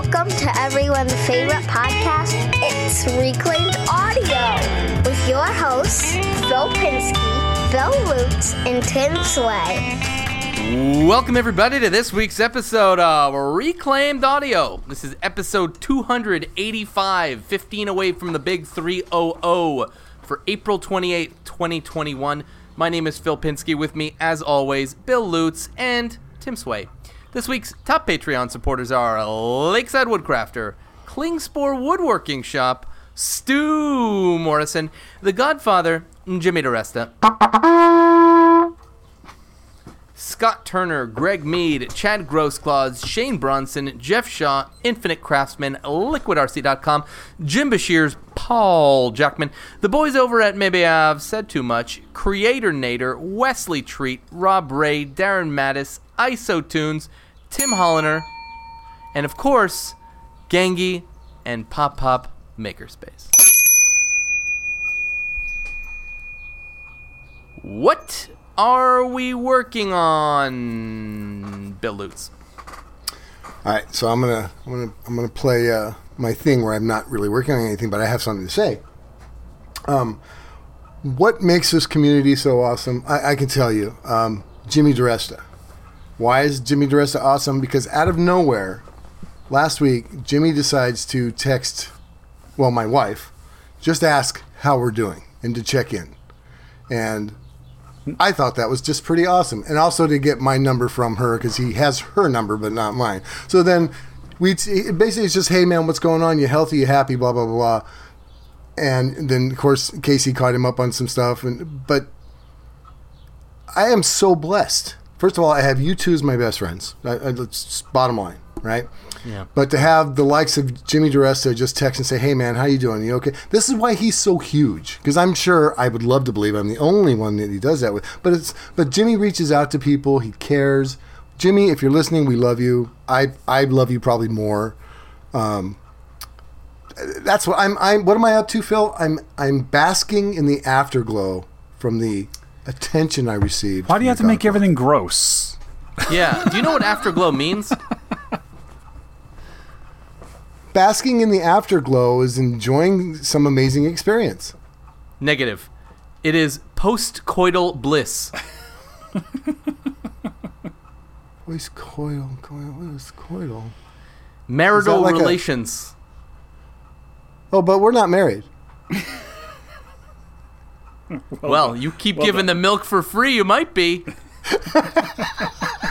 Welcome to everyone's favorite podcast. It's Reclaimed Audio with your hosts, Phil Pinsky, Bill Lutz, and Tim Sway. Welcome, everybody, to this week's episode of Reclaimed Audio. This is episode 285, 15 away from the big 300 for April 28th, 2021. My name is Phil Pinsky. With me, as always, Bill Lutz and Tim Sway. This week's top Patreon supporters are Lakeside Woodcrafter, Klingspor Woodworking Shop, Stu Morrison, The Godfather, Jimmy DeResta, Scott Turner, Greg Mead, Chad Grossclaws, Shane Bronson, Jeff Shaw, Infinite Craftsman, LiquidRC.com, Jim Bashir's Paul Jackman, the boys over at Maybe I've Said Too Much, Creator Nader, Wesley Treat, Rob Ray, Darren Mattis, IsoTunes, Tim Holliner, and of course, Gangi and Pop Pop Makerspace. What are we working on, Bill Lutz? All right, so I'm gonna I'm gonna I'm gonna play uh, my thing where I'm not really working on anything, but I have something to say. Um, what makes this community so awesome? I, I can tell you, um, Jimmy DeResta. Why is Jimmy DeResta awesome? Because out of nowhere, last week Jimmy decides to text, well, my wife, just ask how we're doing and to check in, and I thought that was just pretty awesome, and also to get my number from her because he has her number but not mine. So then we t- basically it's just, hey man, what's going on? You healthy? You happy? Blah blah blah. And then of course Casey caught him up on some stuff, and but I am so blessed. First of all, I have you two as my best friends. I, I, bottom line, right? Yeah. But to have the likes of Jimmy DeResta just text and say, "Hey man, how you doing? You okay?" This is why he's so huge. Because I'm sure I would love to believe I'm the only one that he does that with. But it's but Jimmy reaches out to people. He cares. Jimmy, if you're listening, we love you. I I love you probably more. Um, that's what I'm. I'm. What am I up to, Phil? I'm. I'm basking in the afterglow from the attention I received. Why do you have to the make Godfather. everything gross? Yeah. Do you know what afterglow means? Basking in the afterglow is enjoying some amazing experience. Negative. It is post-coital bliss. What is coil? coil what is coital? Marital like a- relations. Oh, but we're not married. well, you keep giving the milk for free, you might be.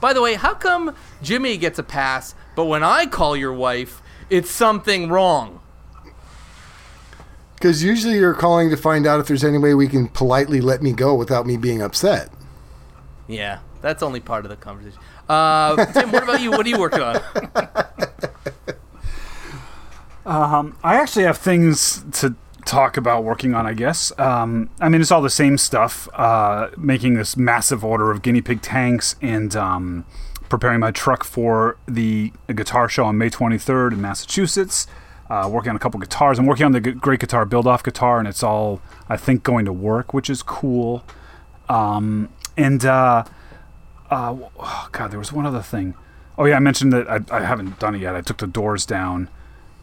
By the way, how come Jimmy gets a pass, but when I call your wife, it's something wrong? Because usually you're calling to find out if there's any way we can politely let me go without me being upset. Yeah, that's only part of the conversation. Uh, Tim, what about you? What are you working on? I actually have things to talk about working on, I guess. Um, I mean, it's all the same stuff. Uh, making this massive order of guinea pig tanks and um, preparing my truck for the guitar show on May 23rd in Massachusetts. Uh, working on a couple guitars. I'm working on the Great Guitar Build Off guitar, and it's all, I think, going to work, which is cool. Um, and, uh, uh, oh, God, there was one other thing. Oh, yeah, I mentioned that I, I haven't done it yet. I took the doors down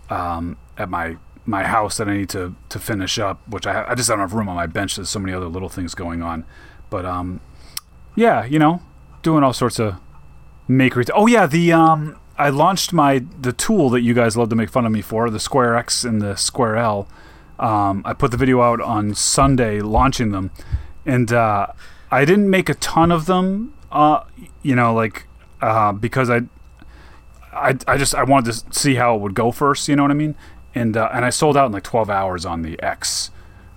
um, at my my house that I need to to finish up, which I I just don't have room on my bench. There's so many other little things going on, but um, yeah, you know, doing all sorts of makery. oh yeah, the um, I launched my the tool that you guys love to make fun of me for, the Square X and the Square L. Um, I put the video out on Sunday launching them, and uh, I didn't make a ton of them. Uh, you know, like uh, because I I, I just I wanted to see how it would go first. You know what I mean? And uh, and I sold out in like 12 hours on the X.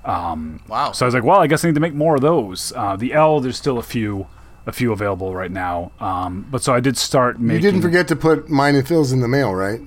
Um, Wow. So I was like, well, I guess I need to make more of those. Uh, the L, there's still a few a few available right now. Um, but so I did start making. You didn't forget to put mine and Phil's in the mail, right?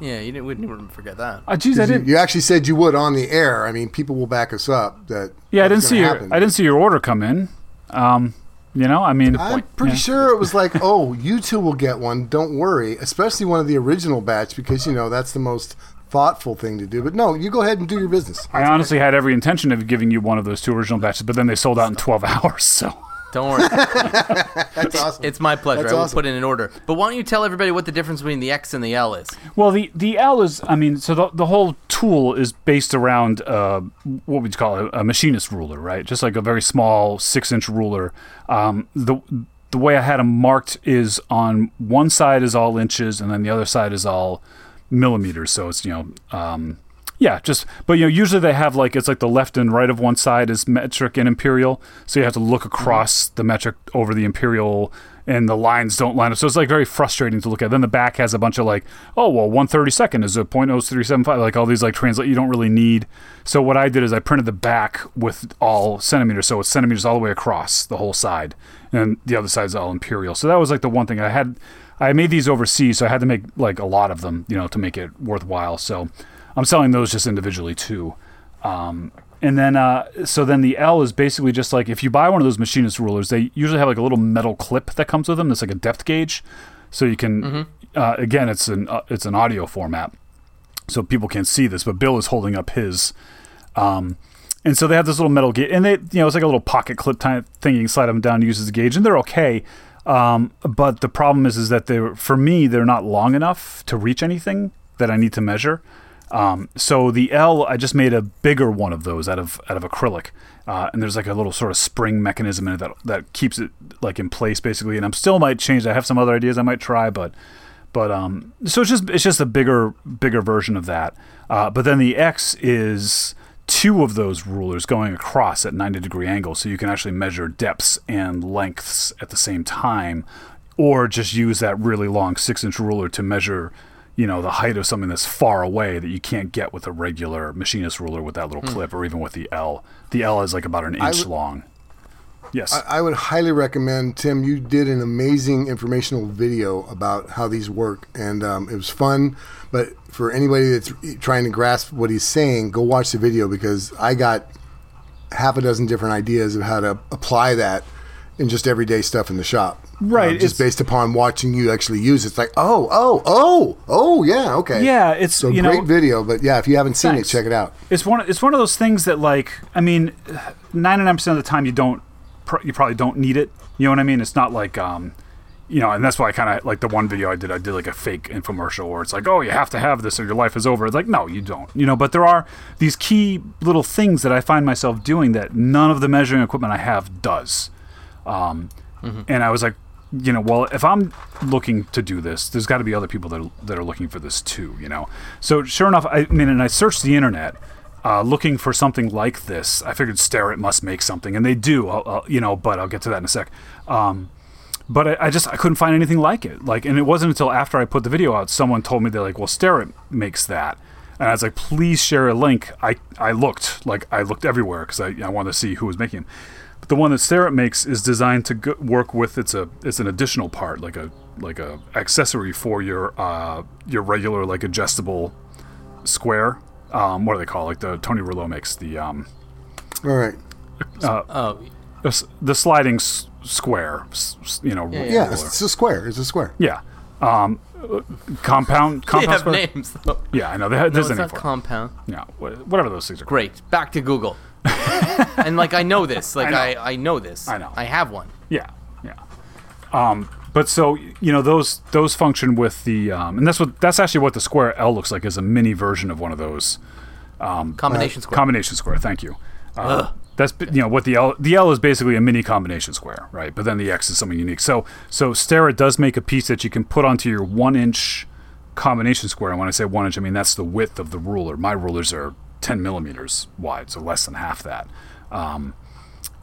Yeah, you didn't, we didn't forget that. Oh, geez, I didn't. you actually said you would on the air. I mean, people will back us up. That yeah, I didn't see your happen. I didn't see your order come in. Um, you know, I mean, I'm pretty yeah. sure it was like, oh, you two will get one. Don't worry, especially one of the original batch because you know that's the most thoughtful thing to do. But no, you go ahead and do your business. I honestly had every intention of giving you one of those two original batches, but then they sold out in 12 hours. So Don't worry. That's awesome. It's my pleasure. That's I will awesome. put it in order. But why don't you tell everybody what the difference between the X and the L is? Well, the the L is, I mean, so the, the whole tool is based around uh, what would you call it, a machinist ruler, right? Just like a very small six inch ruler. Um, the the way I had them marked is on one side is all inches, and then the other side is all millimeters. So it's you know. Um, yeah, just but you know usually they have like it's like the left and right of one side is metric and imperial, so you have to look across the metric over the imperial, and the lines don't line up. So it's like very frustrating to look at. Then the back has a bunch of like, oh well, one thirty second is a point oh three seven five, like all these like translate you don't really need. So what I did is I printed the back with all centimeters, so it's centimeters all the way across the whole side, and the other side is all imperial. So that was like the one thing I had. I made these overseas, so I had to make like a lot of them, you know, to make it worthwhile. So I'm selling those just individually too. Um, and then, uh, so then the L is basically just like if you buy one of those machinist rulers, they usually have like a little metal clip that comes with them. That's like a depth gauge, so you can. Uh, again, it's an uh, it's an audio format, so people can't see this, but Bill is holding up his. Um, and so they have this little metal gauge, and they, you know, it's like a little pocket clip type thing. You can slide them down, use as a gauge, and they're okay. Um, but the problem is, is that they're for me, they're not long enough to reach anything that I need to measure. Um, so the L, I just made a bigger one of those out of out of acrylic, uh, and there's like a little sort of spring mechanism in it that that keeps it like in place basically. And I'm still might change. I have some other ideas I might try, but but um, so it's just it's just a bigger bigger version of that. Uh, but then the X is two of those rulers going across at 90 degree angles, so you can actually measure depths and lengths at the same time, or just use that really long six inch ruler to measure you know the height of something that's far away that you can't get with a regular machinist ruler with that little hmm. clip or even with the L. The L is like about an inch long. Yes. I would highly recommend Tim. You did an amazing informational video about how these work, and um, it was fun. But for anybody that's trying to grasp what he's saying, go watch the video because I got half a dozen different ideas of how to apply that in just everyday stuff in the shop. Right, Uh, just it's- based upon watching you actually use it. It's like, oh, oh, oh, oh, yeah, okay. Yeah, it's, so great know- video. But yeah, if you haven't seen Thanks. it, check it out. it's one it's one of those things that like I mean, ninety nine percent of the time you don't pr- you probably don't need it. You know what I mean? It's not like um, you know, and that's why I kind of like the one video I did. I did like a fake infomercial where it's like, oh, you have to have this or your life is over. It's like, no, you don't. You know, but there are these key little things that I find myself doing that none of the measuring equipment I have does. Um, And I was like, you know, well, if I'm looking to do this, there's got to be other people that are, that are looking for this too, you know. So sure enough, I, I mean, and I searched the internet uh, looking for something like this. I figured Starrett must make something, and they do, I'll, I'll, you know. But I'll get to that in a sec. Um, but I, I just I couldn't find anything like it. Like, and it wasn't until after I put the video out, someone told me they're like, well, Starrett makes that. And I was like, please share a link. I, I looked, like, I looked everywhere because I, I wanted to see who was making them. But the one that Starrett makes is designed to go, work with, it's a it's an additional part, like a like a accessory for your uh, your regular, like, adjustable square. Um, what do they call it? Like the Tony Rouleau makes the um, All right. Oh, the the sliding s- square, s- s- you know, Yeah, Yeah, ruler. it's, it's a square. It's a square. Yeah. Um, uh, compound. they Compound have square? names though. Yeah, I know. They have, No, there's it's a name not for it. compound. Yeah, whatever those things are. Great. Back to Google. and like I know this. Like I I, know. I, know this. I know. I have one. Yeah, yeah. Um, but so you know those those function with the um, and that's what that's actually what the square L looks like is a mini version of one of those Combination square. combination square. Thank you. Uh, that's you know what the L the L is basically a mini combination square, right? But then the X is something unique. So so Starrett does make a piece that you can put onto your one inch combination square. And when I say one inch, I mean that's the width of the ruler. My rulers are 10 millimeters wide, so less than half that. Um,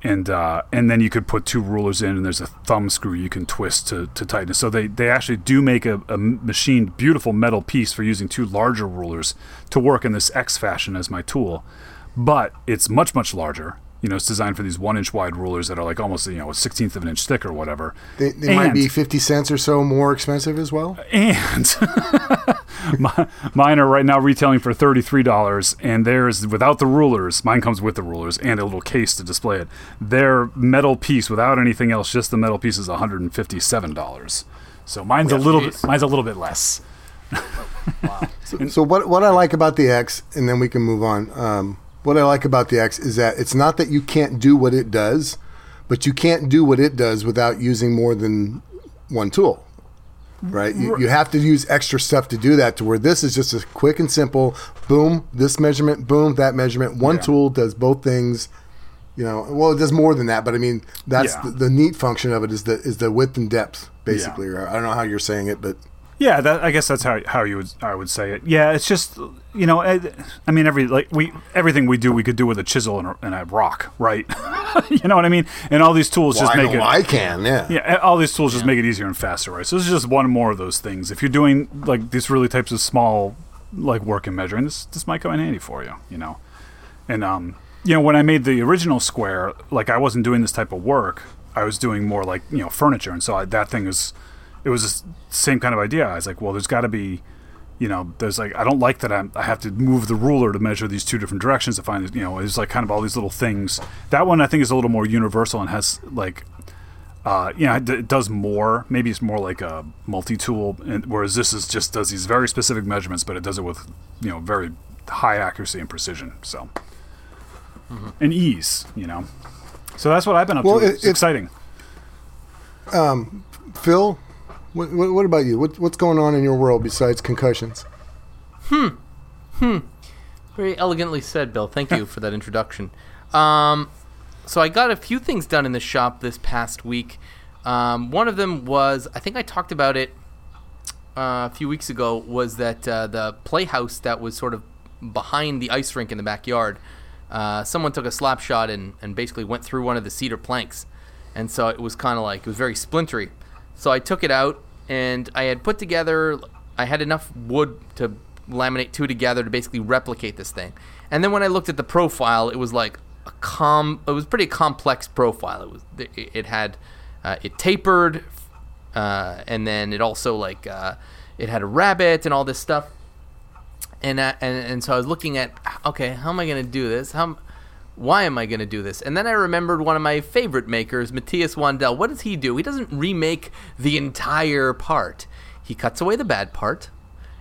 and uh, and then you could put two rulers in, and there's a thumb screw you can twist to, to tighten it. So they, they actually do make a, a machined, beautiful metal piece for using two larger rulers to work in this X fashion as my tool. But it's much much larger. You know, it's designed for these one inch wide rulers that are like almost you know a sixteenth of an inch thick or whatever. They, they might be 50 cents or so more expensive as well. and my, mine are right now retailing for $33 and theirs without the rulers mine comes with the rulers and a little case to display it their metal piece without anything else just the metal piece is $157 so mine's a little bit mine's a little bit less Wow. So what what I like about the X, and then we can move on. Um, what I like about the X is that it's not that you can't do what it does, but you can't do what it does without using more than one tool. Right? You, you have to use extra stuff to do that to where this is just a quick and simple boom, this measurement, boom, that measurement. One Yeah. tool does both things. You know, well, it does more than that, but I mean, that's Yeah. the, the neat function of it is the is the width and depth, basically. Or I don't know how you're saying it, but Yeah, that, I guess that's how how you would I would say it. Yeah, it's just you know, I, I mean, every like we everything we do, we could do with a chisel and a, and a rock, right? you know what I mean? And all these tools well, just I make it. I can, yeah. Yeah, all these tools just make it easier and faster, right? So this is just one more of those things. If you're doing like these really types of small like work and measuring, this this might come in handy for you, you know. And um, you know, when I made the original square, like I wasn't doing this type of work. I was doing more like you know furniture, and so I, that thing was, it was the same kind of idea. I was like, well, there's got to be, you know, there's like I don't like that I'm, I have to move the ruler to measure these two different directions to find, you know, it's like kind of all these little things. That one I think is a little more universal and has like uh, you know, it, d- it does more. Maybe it's more like a multi-tool, and, whereas this is just does these very specific measurements, but it does it with you know very high accuracy and precision. So and ease, you know. So that's what I've been up Well, to. it- it's it- exciting. Phil, what, what, about you? What, what's going on in your world besides concussions? Hmm. Hmm. Very elegantly said, Bill. Thank you for that introduction. Um, so I got a few things done in the shop this past week. Um, one of them was, I think I talked about it uh, a few weeks ago, was that uh, the playhouse that was sort of behind the ice rink in the backyard, uh, someone took a slap shot and, and basically went through one of the cedar planks. And so it was kind of like, it was very splintery. So I took it out and I had put together, I had enough wood to laminate two together to basically replicate this thing. And then when I looked at the profile, it was like a com, it was pretty complex profile. It was, it, had, uh, it tapered, uh, and then it also like, uh, it had a rabbet and all this stuff and uh, and and so I was looking at okay, how am I to do this? How why am I going to do this? And then I remembered one of my favorite makers, Matthias Wandel. What does he do? He doesn't remake the entire part. He cuts away the bad part,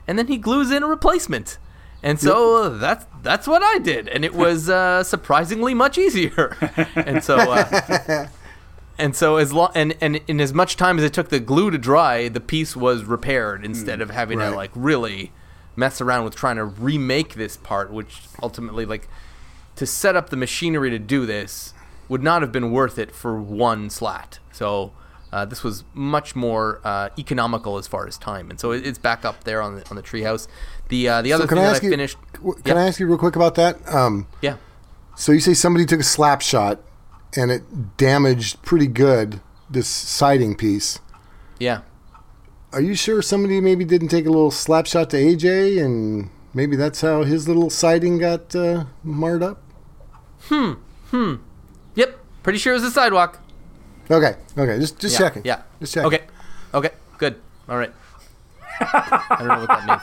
and then he glues in a replacement. And so that's that's what I did, and it was uh, surprisingly much easier. and so. Uh, and so as long and, and in as much time as it took the glue to dry, the piece was repaired instead of having right. to like really mess around with trying to remake this part, which ultimately like to set up the machinery to do this would not have been worth it for one slat. So uh, this was much more uh, economical as far as time, and so it, it's back up there on the on the treehouse. The uh, the other So can thing I that ask I you? finished, w- Yeah. Can I ask you real quick about that? Um, yeah, so you say somebody took a slap shot and it damaged pretty good this siding piece. yeah. Are you sure somebody maybe didn't take a little slap shot to AJ and maybe that's how his little siding got uh, marred up? Yep, pretty sure it was the sidewalk. Okay, okay, just just yeah, checking. Yeah. just checking. Okay. Okay. Good. All right. I don't know what that means.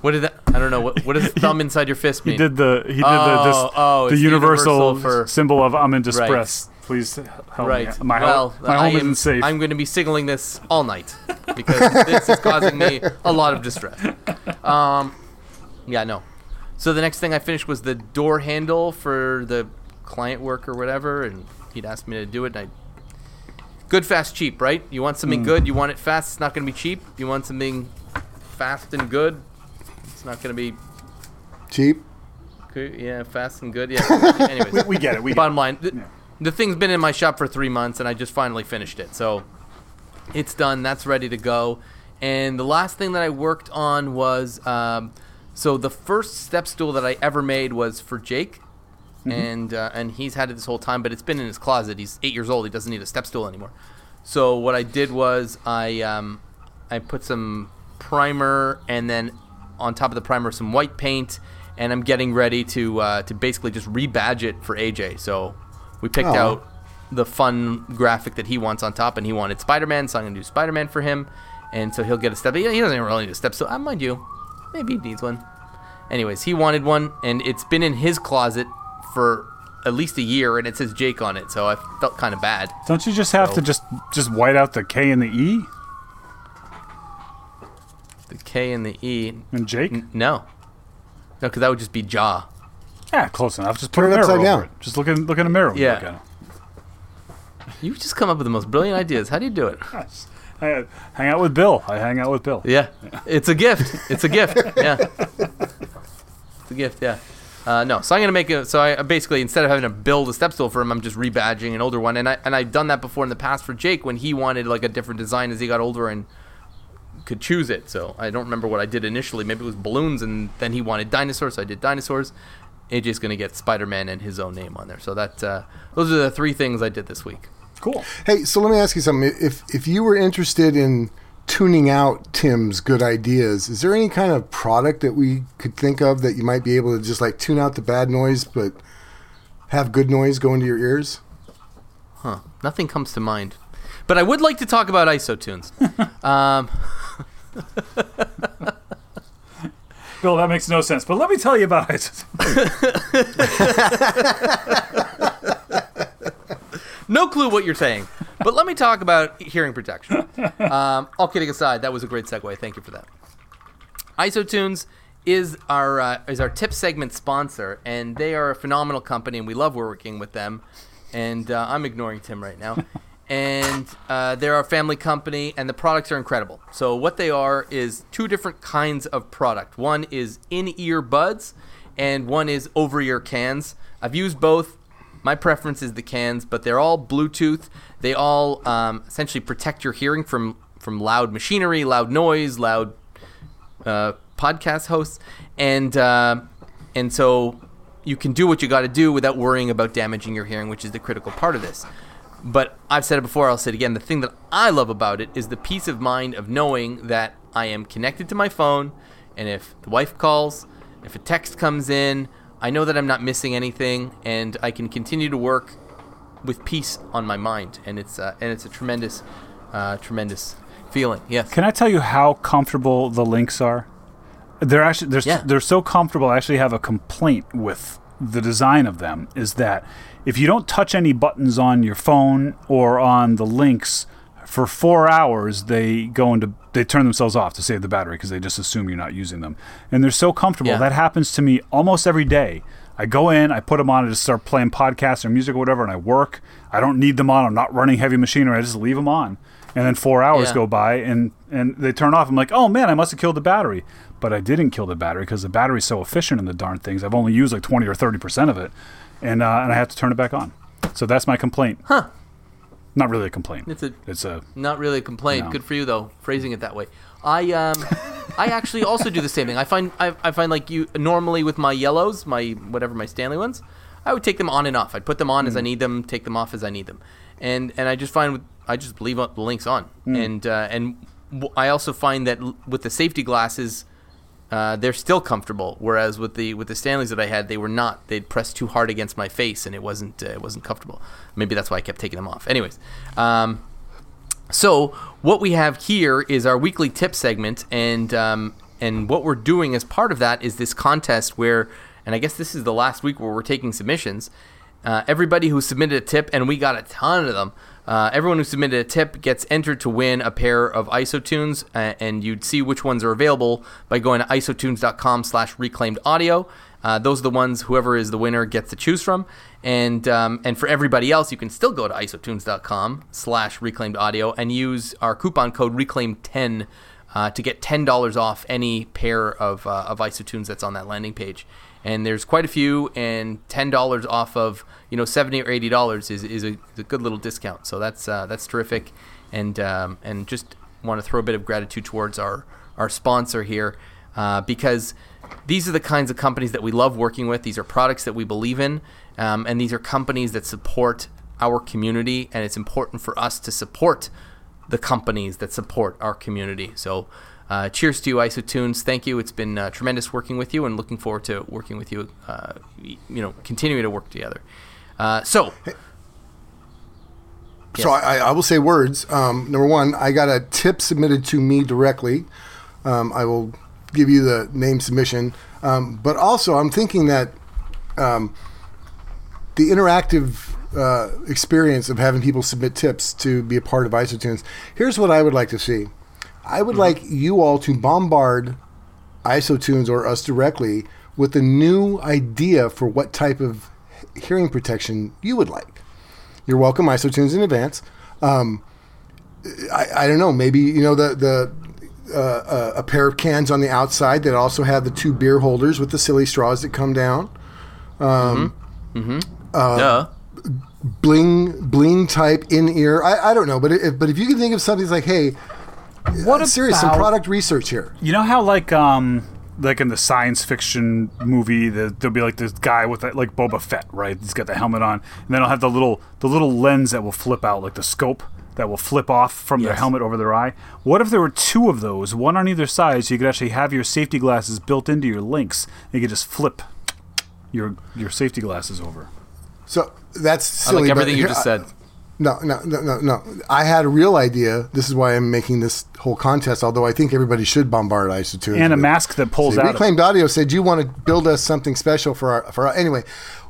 What did that? I don't know. What what does thumb inside your fist mean? He did the he did Oh, the this, oh, the universal, universal for- symbol of I'm in distress. Please help right. me. My, ho- well, my I home am, isn't safe. I'm going to be signaling this all night because this is causing me a lot of distress. Um, yeah, no. So the next thing I finished was the door handle for the client work or whatever, and he'd asked me to do it. And I, good, fast, cheap, right? You want something good, you want it fast. It's not going to be cheap. You want something fast and good. It's not going to be Cheap. good. Yeah, fast and good. Yeah. Anyways, we get it. We get bottom line, th- the thing's been in my shop for three months, and I just finally finished it. So it's done. That's ready to go. And the last thing that I worked on was um, so the first step stool that I ever made was for Jake, and uh, and he's had it this whole time, but it's been in his closet. He's eight years old. He doesn't need a step stool anymore. So what I did was I um, I put some primer and then on top of the primer some white paint, and I'm getting ready to uh, to basically just rebadge it for AJ. So we picked Aw. out the fun graphic that he wants on top, and he wanted Spider-Man, so I'm gonna do Spider-Man for him, and so he'll get a step. He doesn't even really need a step stool, uh, mind you. Maybe he needs one. Anyways, he wanted one, and it's been in his closet for at least a year, and it says Jake on it, so I felt kind of bad. Don't you just have to just just white out the K and the E The K and the E. and Jake? N- no, no, because that would just be Jaw. Yeah, close enough. Just put Turn a it mirror upside over down. it. Just look in look in a mirror. when you Yeah. look at it. You just come up with the most brilliant ideas. How do you do it? I hang out with Bill. I hang out with Bill. Yeah, it's a gift. It's a gift. Yeah, it's a gift. Yeah. Uh, no, so I'm gonna make it. So I basically instead of having to build a step stool for him, I'm just rebadging an older one, and I and I've done that before in the past for Jake when he wanted like a different design as he got older and could choose it. So I don't remember what I did initially. Maybe it was balloons, and then he wanted dinosaurs, so I did dinosaurs. AJ's gonna get Spider-Man and his own name on there. So that uh, those are the three things I did this week. Cool. Hey, so let me ask you something. If if you were interested in tuning out Tim's good ideas, is there any kind of product that we could think of that you might be able to just like tune out the bad noise, but have good noise go into your ears? Huh. Nothing comes to mind. But I would like to talk about isotunes. um, Bill, that makes no sense. But let me tell you about it. no clue what you're saying. But let me talk about hearing protection. Um, all kidding aside, that was a great segue. Thank you for that. Isotunes is our uh, is our tip segment sponsor, and they are a phenomenal company, and we love working with them. And uh, I'm ignoring Tim right now. And uh, they're a family company, and the products are incredible. So what they are is two different kinds of product. One is in-ear buds, and one is over-ear cans. I've used both. My preference is the cans, but they're all Bluetooth. They all um, essentially protect your hearing from from loud machinery, loud noise, loud uh, podcast hosts, and uh, and so you can do what you got to do without worrying about damaging your hearing, which is the critical part of this. But I've said it before, I'll say it again. The thing that I love about it is the peace of mind of knowing that I am connected to my phone, and if the wife calls, if a text comes in, I know that I'm not missing anything, and I can continue to work with peace on my mind, and it's uh, and it's a tremendous, uh, tremendous feeling. Yes. Can I tell you how comfortable the links are? They're actually they're, Yeah. they're so comfortable. I actually have a complaint with the design of them. Is that if you don't touch any buttons on your phone or on the links for four hours, they go into they turn themselves off to save the battery because they just assume you're not using them. And they're so comfortable. Yeah. That happens to me almost every day. I go in, I put them on, and just start playing podcasts or music or whatever, and I work. I don't need them on. I'm not running heavy machinery. I just leave them on. And then four hours Yeah. go by, and and they turn off. I'm like, oh man, I must have killed the battery. But I didn't kill the battery because the battery's so efficient in the darn things. I've only used like 20 or 30 percent of it, and uh, and I have to turn it back on. So that's my complaint. Huh. Not really a complaint. It's a It's a Not really a complaint. No. Good for you though, phrasing it that way. I um, I actually also do the same thing. I find I, I find like you normally with my yellows, my whatever my Stanley ones, I would take them on and off. I'd put them on as I need them, take them off as I need them, and and I just find with I just leave up the links on, and uh, and w- I also find that l- with the safety glasses. Uh, they're still comfortable, whereas with the with the Stanleys that I had, they were not. They'd press too hard against my face, and it wasn't uh, it wasn't comfortable. Maybe that's why I kept taking them off. Anyways, um, so what we have here is our weekly tip segment, and um, and what we're doing as part of that is this contest where, and I guess this is the last week where we're taking submissions. Uh, everybody who submitted a tip, and we got a ton of them. Uh, everyone who submitted a tip gets entered to win a pair of isotunes, uh, and you'd see which ones are available by going to isotunes.com/slash reclaimed audio. Uh, those are the ones whoever is the winner gets to choose from. And um, and for everybody else, you can still go to isotunes.com slash reclaimed audio and use our coupon code reclaim10 uh, to get $10 off any pair of, uh, of isotunes that's on that landing page. And there's quite a few, and $10 off of you know 70 or $80 is, is, a, a good little discount. So that's uh, that's terrific. And um, and just want to throw a bit of gratitude towards our, our sponsor here uh, because these are the kinds of companies that we love working with. These are products that we believe in, um, and these are companies that support our community. And it's important for us to support the companies that support our community. So, uh, cheers to you, Isotunes. Thank you. It's been uh, tremendous working with you, and looking forward to working with you. Uh, you know, continuing to work together. Uh, so, So I, I will say words. Um, number one, I got a tip submitted to me directly. Um, I will give you the name submission. Um, but also, I'm thinking that um, the interactive uh, experience of having people submit tips to be a part of Isotunes. Here's what I would like to see. I would like you all to bombard Isotunes or us directly with a new idea for what type of hearing protection you would like. You're welcome, IsoTunes in advance. Um, I, I don't know. Maybe you know the the uh, uh, a pair of cans on the outside that also have the two beer holders with the silly straws that come down. Duh. Bling bling type in ear. I, I don't know, but if, but if you can think of something that's like, hey, What serious some product research here. You know how like um like in the science fiction movie, the, there'll be like this guy with that, like Boba Fett, right? He's got the helmet on, and then he'll have the little the little lens that will flip out, like the scope that will flip off from their helmet over their eye. What if there were two of those, one on either side, so you could actually have your safety glasses built into your links, and you could just flip your your safety glasses over. So that's silly. I silly. like but everything you just said. No, no, no, no, no. I had a real idea. This is why I'm making this whole contest. Although I think everybody should bombard IsoTunes. And a with- mask that pulls See, out. of- Reclaimed Audio said you want to build us something special for our for our, anyway.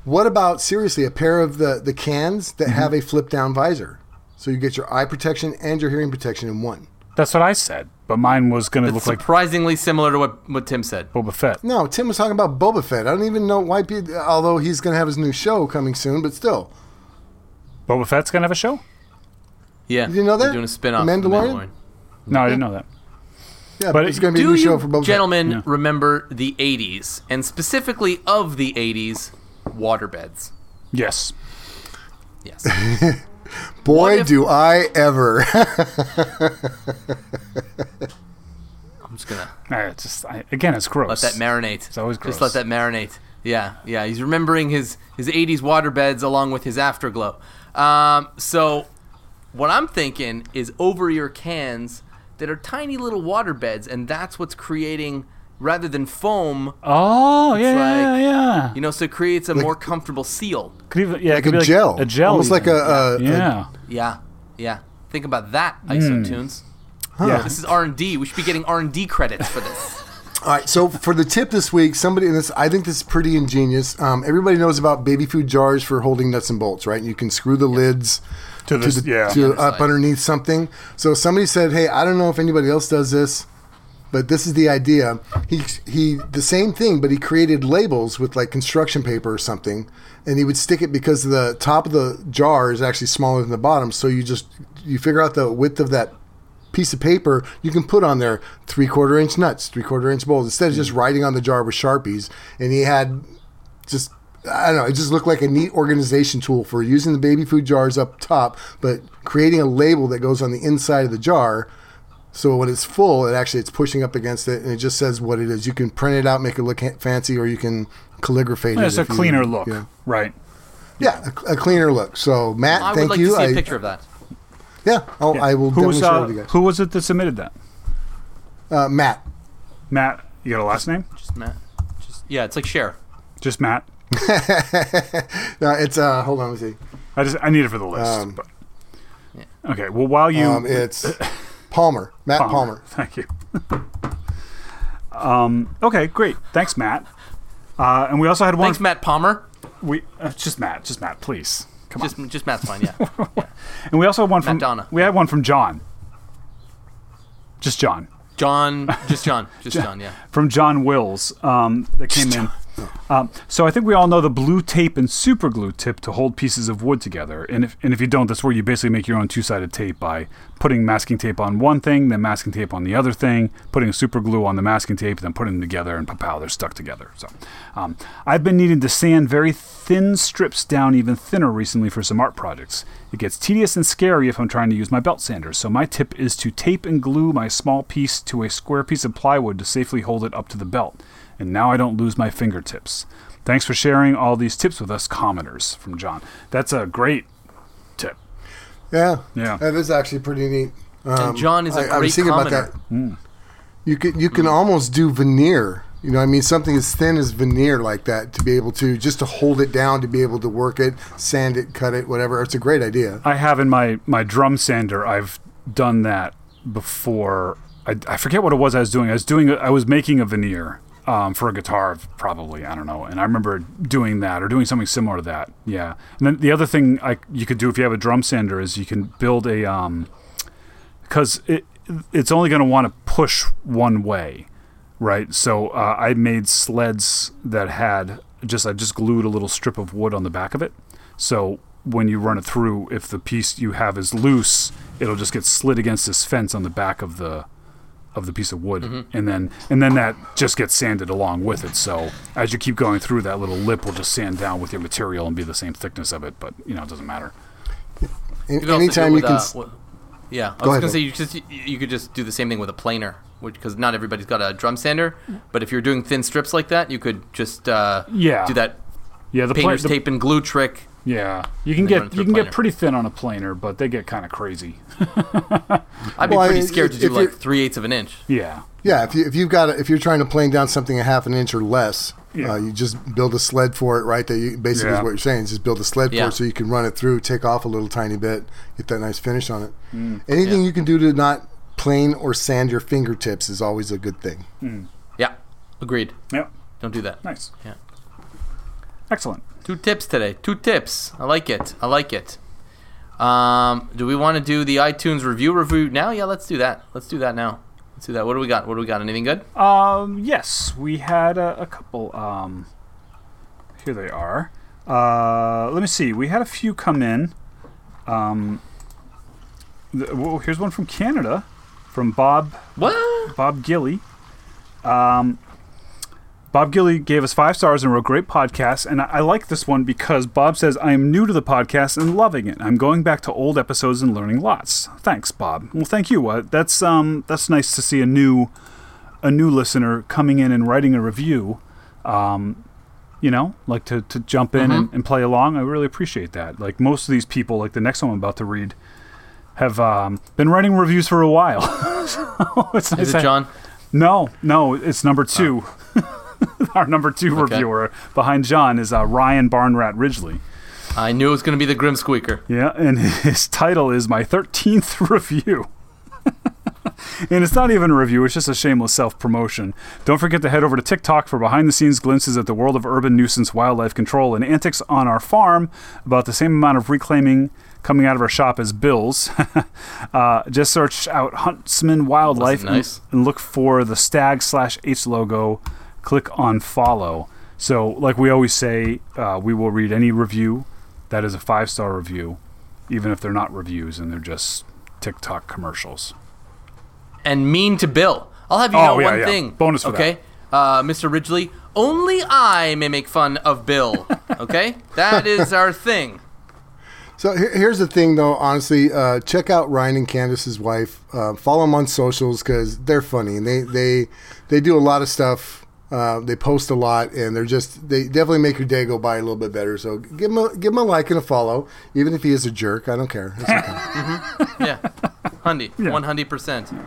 What about seriously a pair of the the cans Mm-hmm. that have a flip down visor, so you get your eye protection and your hearing protection in one. That's what I said, but mine was going to It's look like surprisingly similar to what, what Tim said. Boba Fett. No, Tim was talking about Boba Fett. I don't even know why. People, although he's going to have his new show coming soon, but still. Boba Fett's going to have a show? Yeah. did you know that? They're doing a spin-off. The of Mandalorian? Mandalorian. No, I didn't know that. Yeah, But but it's going to be a Do new show you for Boba gentlemen Yeah. remember the 80s, and specifically of the 80s, waterbeds? Yes. Yes. Boy, if- do I ever. I'm just gonna uh, I just I, again, it's gross. let that marinate. It's always gross. Just let that marinate. Yeah, yeah. He's remembering his his 80s waterbeds along with his afterglow. Um, so what I'm thinking is over ear cans that are tiny little water beds, and that's what's creating rather than foam. Oh yeah, like- yeah, yeah. You know, so it creates a more comfortable seal. Could even, yeah, like could a be gel. a gel, Almost like even. a- a- a- yeah, Yeah, yeah. Think about that, IsoTunes. yeah. This is R and D. We should be getting R and D credits for this. All right, so for the tip this week, somebody and this I think this is pretty ingenious. Um, everybody knows about baby food jars for holding nuts and bolts, right? You can screw the lids To to, this- the, yeah. to Underside. up underneath something. So somebody said, "Hey, I don't know if anybody else does this, but this is the idea." He he the same thing, but he created labels with like construction paper or something, and he would stick it because the top of the jar is actually smaller than the bottom. So you just you figure out the width of that piece of paper, you can put on there three quarter inch nuts, three quarter inch bowls, instead of just hmm. writing on the jar with sharpies. And he had just I don't know, it just looked like a neat organization tool for using the baby food jars up top, but creating a label that goes on the inside of the jar. So when it's full, it actually it's pushing up against it, and it just says what it is. You can print it out, make it look ha- fancy, or you can calligraphy it. it's a if you- cleaner look, Yeah, right? yeah a, a cleaner look. So Matt, I would thank like you. to see a I- picture of that. Yeah, oh, I will Who definitely was share uh, with you guys. who was it that submitted that? Uh, Matt. Matt. You got a last name? Just Matt. Just yeah, it's like share. Just Matt. No, it's uh, hold on, let me see. I just I need it for the list. Um, but. Okay. Well, while you Um, it's Palmer, Matt Palmer. Thank you. um, okay, great. Thanks, Matt. Uh, and we also had one. Thanks, Matt Palmer. We uh, just Matt, just Matt, please. Come Just on. just Matt's fine. Yeah. And we also had one from Donna. we had one from John. Just John. John. Just John. Just John. Yeah. from John Wills um, that came in. Um, so I think we all know the blue tape and super glue tip to hold pieces of wood together. And if, and if you don't, that's where you basically make your own two-sided tape by putting masking tape on one thing, then masking tape on the other thing, putting super glue on the masking tape, then putting them together, and pow, they're stuck together. So um, I've been needing to sand very thin strips down even thinner recently for some art projects. It gets tedious and scary if I'm trying to use my belt sander, so my tip is to tape and glue my small piece to a square piece of plywood to safely hold it up to the belt. And now I don't lose my fingertips. Thanks for sharing all these tips with us commenters from John. That's a great tip. Yeah, Yeah. that is actually pretty neat. Um, And John is a I- I great was thinking about commenter. that. You can you can almost do veneer. You know, I mean, something as thin as veneer like that to be able to just to hold it down, to be able to work it, sand it, cut it, whatever. It's a great idea. I have in my, my drum sander, I've done that before. I, I forget what it was I was doing. I was doing I was making a veneer um, for a guitar, probably. I don't know. And I remember doing that or doing something similar to that. Yeah. And then the other thing I, you could do if you have a drum sander is you can build a um, because it it's only going to want to push one way, right? So uh, I made sleds that had just I just glued a little strip of wood on the back of it. So when you run it through, if the piece you have is loose, it'll just get slid against this fence on the back of the of the piece of wood, and then and then that just gets sanded along with it. So as you keep going through, that little lip will just sand down with your material and be the same thickness of it. But you know, it doesn't matter. You could also anytime you with, can. uh, s- wi- yeah, I was Go ahead, gonna say you just you, you could just do the same thing with a planer, because not everybody's got a drum sander. But if you're doing thin strips like that, you could just uh, Yeah. do that Yeah, the, pla- painter's the tape and glue trick. Yeah, you can get you can planer. get pretty thin on a planer, but they get kind of crazy. I'd be Well, I pretty mean, scared to do like three eighths of an inch. Yeah, Yeah, if you if you've got a, if you're trying to plane down something a half an inch or less, Yeah. uh, you just build a sled for it, right? That you basically Yeah. is what you're saying. is Just build a sled for it so you can run it through, take off a little tiny bit, get that nice finish on it. Mm. Anything Yeah. you can do to not plane or sand your fingertips is always a good thing. Yeah, agreed. yep, Don't do that. nice, Yeah. excellent. Two tips today. Two tips. I like it. I like it. Um, do we want to do the iTunes review review now? Yeah, let's do that. Let's do that now. Let's do that. What do we got? What do we got? Anything good? Um, yes, we had a, a couple. Um, here they are. Uh, let me see. We had a few come in. Um, th- well, here's one from Canada, from Bob What? Bob Gilly. Um, Bob Gilly gave us five stars and wrote great podcasts, and I, I like this one because Bob says I am new to the podcast and loving it. I'm going back to old episodes and learning lots. Thanks, Bob. Well, thank you. Uh, that's um, that's nice to see a new a new listener coming in and writing a review. Um, you know, like to, to jump in and, and play along. I really appreciate that. Like most of these people, like the next one I'm about to read, have um, been writing reviews for a while. so it's nice Is it John? no, no, it's number two. Our number two Okay. reviewer behind John is uh, Ryan Barnrat Ridgely. I knew it was going to be the Grim Squeaker. Yeah, and his title is my 13th review. and it's not even a review, it's just a shameless self promotion. Don't forget to head over to TikTok for behind the scenes glimpses at the world of urban nuisance wildlife control and antics on our farm, about the same amount of reclaiming coming out of our shop as Bill's. uh, just search out Huntsman Wildlife nice? and, and look for the stag slash H logo. Click on follow. So, like we always say, uh, we will read any review that is a five star review, even if they're not reviews and they're just TikTok commercials. And mean to Bill. I'll have you Oh, know yeah, one yeah. thing. Bonus for okay? Uh, Mr. Ridgely, only I may make fun of Bill. Okay? that is our thing. So here's the thing, though. Honestly, uh, check out Ryan and Candace's wife. Uh, follow them on socials because they're funny and they they they do a lot of stuff. Uh, they post a lot and they're just they definitely make your day go by a little bit better. So give him a, give him a like and a follow, even if he is a jerk. I don't care. It's okay. Yeah. Hundy. 100%.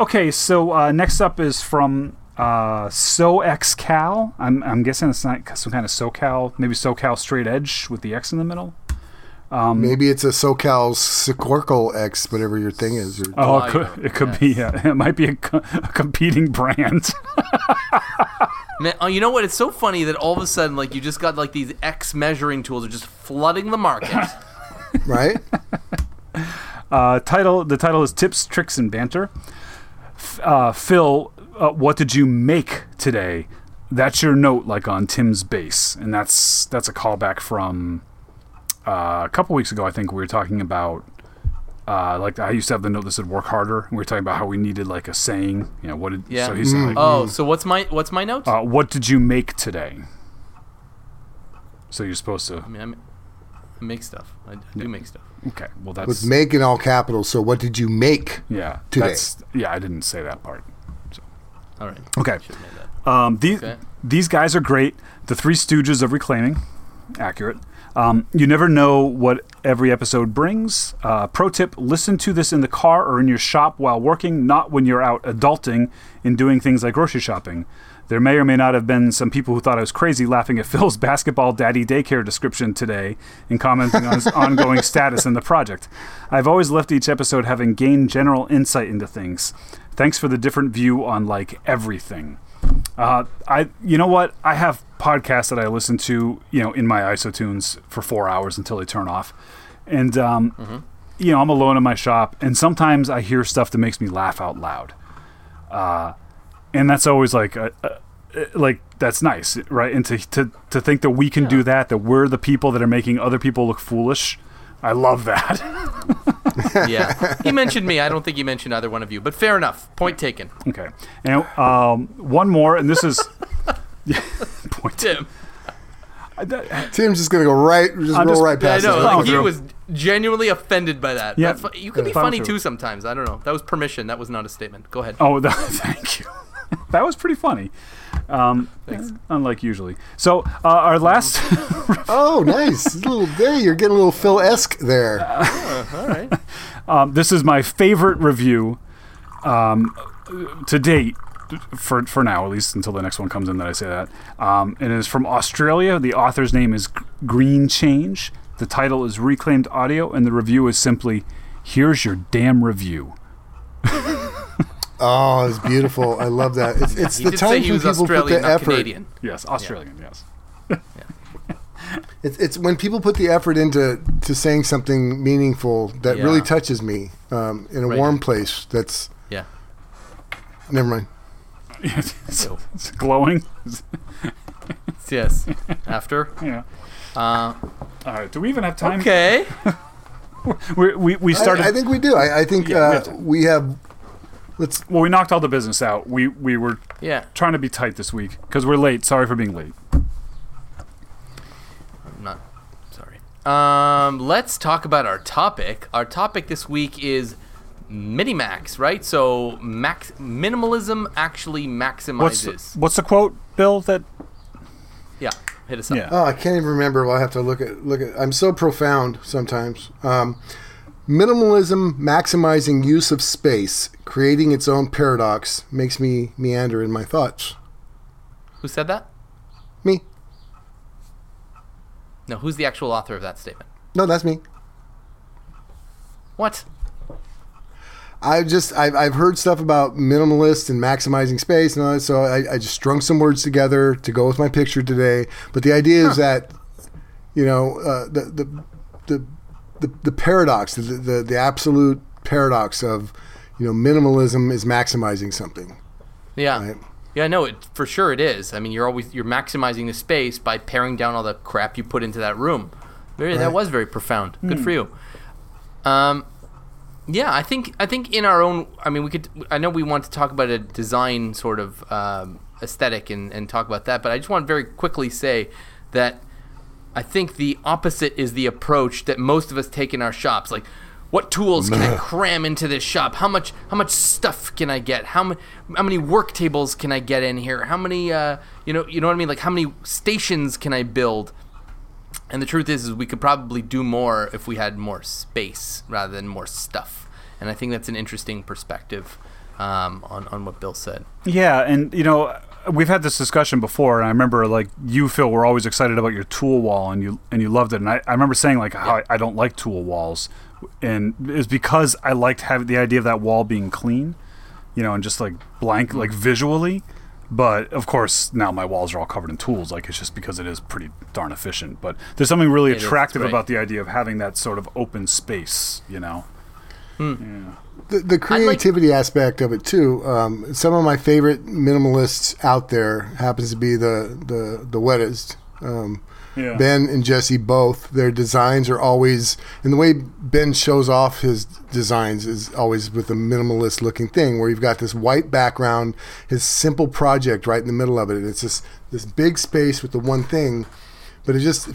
Okay, so uh, next up is from uh, SoXCal. I'm, I'm guessing it's not some kind of SoCal, maybe SoCal Straight Edge with the X in the middle. Maybe it's a SoCal Squircle X, whatever your thing is. Or, Oh, Oh, it could, it could be. Yeah, it might be a, co- a competing brand. Man, oh, you know what? It's so funny that all of a sudden, like, you just got, like, these X measuring tools are just flooding the market. right? Uh, title the title is Tips, Tricks, and Banter. F- uh, Phil, uh, what did you make today? That's your note, like on Tim's base, and that's that's a callback from uh, a couple weeks ago. I think we were talking about uh, like I used to have the note that said "work harder." And we were talking about how we needed like a saying. You know, what did Yeah. so he said like, oh, so what's my what's my note? uh, "What did you make today?" So you're supposed to I mean, I'm, I make stuff. I, I do make stuff. okay. Well, that's With make in all capitals. So what did you make? yeah. today. That's yeah. I didn't say that part. All right. Okay. Should have made that. Um, these Okay. these guys are great. The Three Stooges of reclaiming, accurate. Um, you never know what every episode brings. Uh, pro tip: listen to this in the car or in your shop while working, not when you're out adulting and doing things like grocery shopping. There may or may not have been some people who thought I was crazy laughing at Phil's basketball daddy daycare description today and commenting on his ongoing status in the project. I've always left each episode having gained general insight into things. Thanks for the different view on like everything. Uh, I, you know what? I have podcasts that I listen to, you know, in my isotunes for four hours until they turn off, and um, you know, I'm alone in my shop, and sometimes I hear stuff that makes me laugh out loud. Uh, and that's always like a, a, like that's nice, right? And to to to think that we can do that, that we're the people that are making other people look foolish. I love that. yeah. He mentioned me. I don't think he mentioned either one of you, but fair enough. Point taken. okay, and um, one more, and this is point. Tim. Tim's just gonna go right, just I'm roll just- right I know. Like, he was genuinely offended by that. Yeah. That's fu- you can be funny too sometimes. I don't know. That was permission. That was not a statement. Go ahead. Oh, that, thank you. that was pretty funny. Um, unlike usually. So uh, our last. Oh, nice. A little there. You're getting a little Phil esque there. All right. Um, this is my favorite review um, to date, for for now at least until the next one comes in that I say that. Um, and it is from Australia. The author's name is G- Green Change. The title is Reclaimed Audio, and the review is simply, "Here's your damn review." Oh, it's beautiful. I love that. It's, it's the time he when was people put Australian, the not effort. Canadian. Yes, Australian. Yes. It's, it's when people put the effort into to saying something meaningful that really touches me um, in a Right. warm place. That's Yeah. never mind. It's, it's glowing. Yes. After. yeah. Uh, All right. Do we even have time? okay. We we, we started. I think we do. I, I think Yeah, we uh, have to. we have. Let's. well, we knocked all the business out. We we were Yeah. trying to be tight this week because we're late. Sorry for being late. I'm not sorry. Um, let's talk about our topic. Our topic this week is Minimax, right? So max minimalism actually What's maximizes. what's the quote, Bill? That yeah. Hit us up. Yeah. Oh, I can't even remember. Well, I'll have to look at look at. I'm so profound sometimes. Um, minimalism, maximizing use of space, creating its own paradox, makes me meander in my thoughts. Who said that? Me? No, who's the actual author of that statement? No, that's me. What? I just I've, I've heard stuff about minimalist and maximizing space and all that, so I, I just strung some words together to go with my picture today. But the idea is that you know uh, the, the the the the paradox, the, the the absolute paradox of you know minimalism is maximizing something. Yeah. Right. Yeah, no, it, for sure it is. I mean, you're always you're maximizing the space by paring down all the crap you put into that room. Very, that was very profound. Good for you. Um, yeah, I think I think in our own. I mean, we could. I know we want to talk about a design sort of um, aesthetic and, and talk about that, but I just want to very quickly say that I think the opposite is the approach that most of us take in our shops. Like, what tools can I cram into this shop? How much how much stuff can I get? How many how many work tables can I get in here? How many uh, you know you know what I mean? Like how many stations can I build? And the truth is, is we could probably do more if we had more space rather than more stuff. And I think that's an interesting perspective um, on on what Bill said. Yeah, and you know, we've had this discussion before, and I remember like you, Phil, were always excited about your tool wall, and you and you loved it. And I, I remember saying like how I, I don't like tool walls, and it's because I liked having the idea of that wall being clean, you know, and just like blank, like visually. But of course, now my walls are all covered in tools. Like it's just because it is pretty darn efficient. But there's something really It is, attractive right. about the idea of having that sort of open space, you know. The, the creativity aspect of it too. Um, some of my favorite minimalists out there happens to be the the the wettest. Um, Yeah. Ben and Jesse both. Their designs are always, and the way Ben shows off his designs is always with a minimalist looking thing, where you've got this white background, his simple project right in the middle of it, and it's just this big space with the one thing. But it just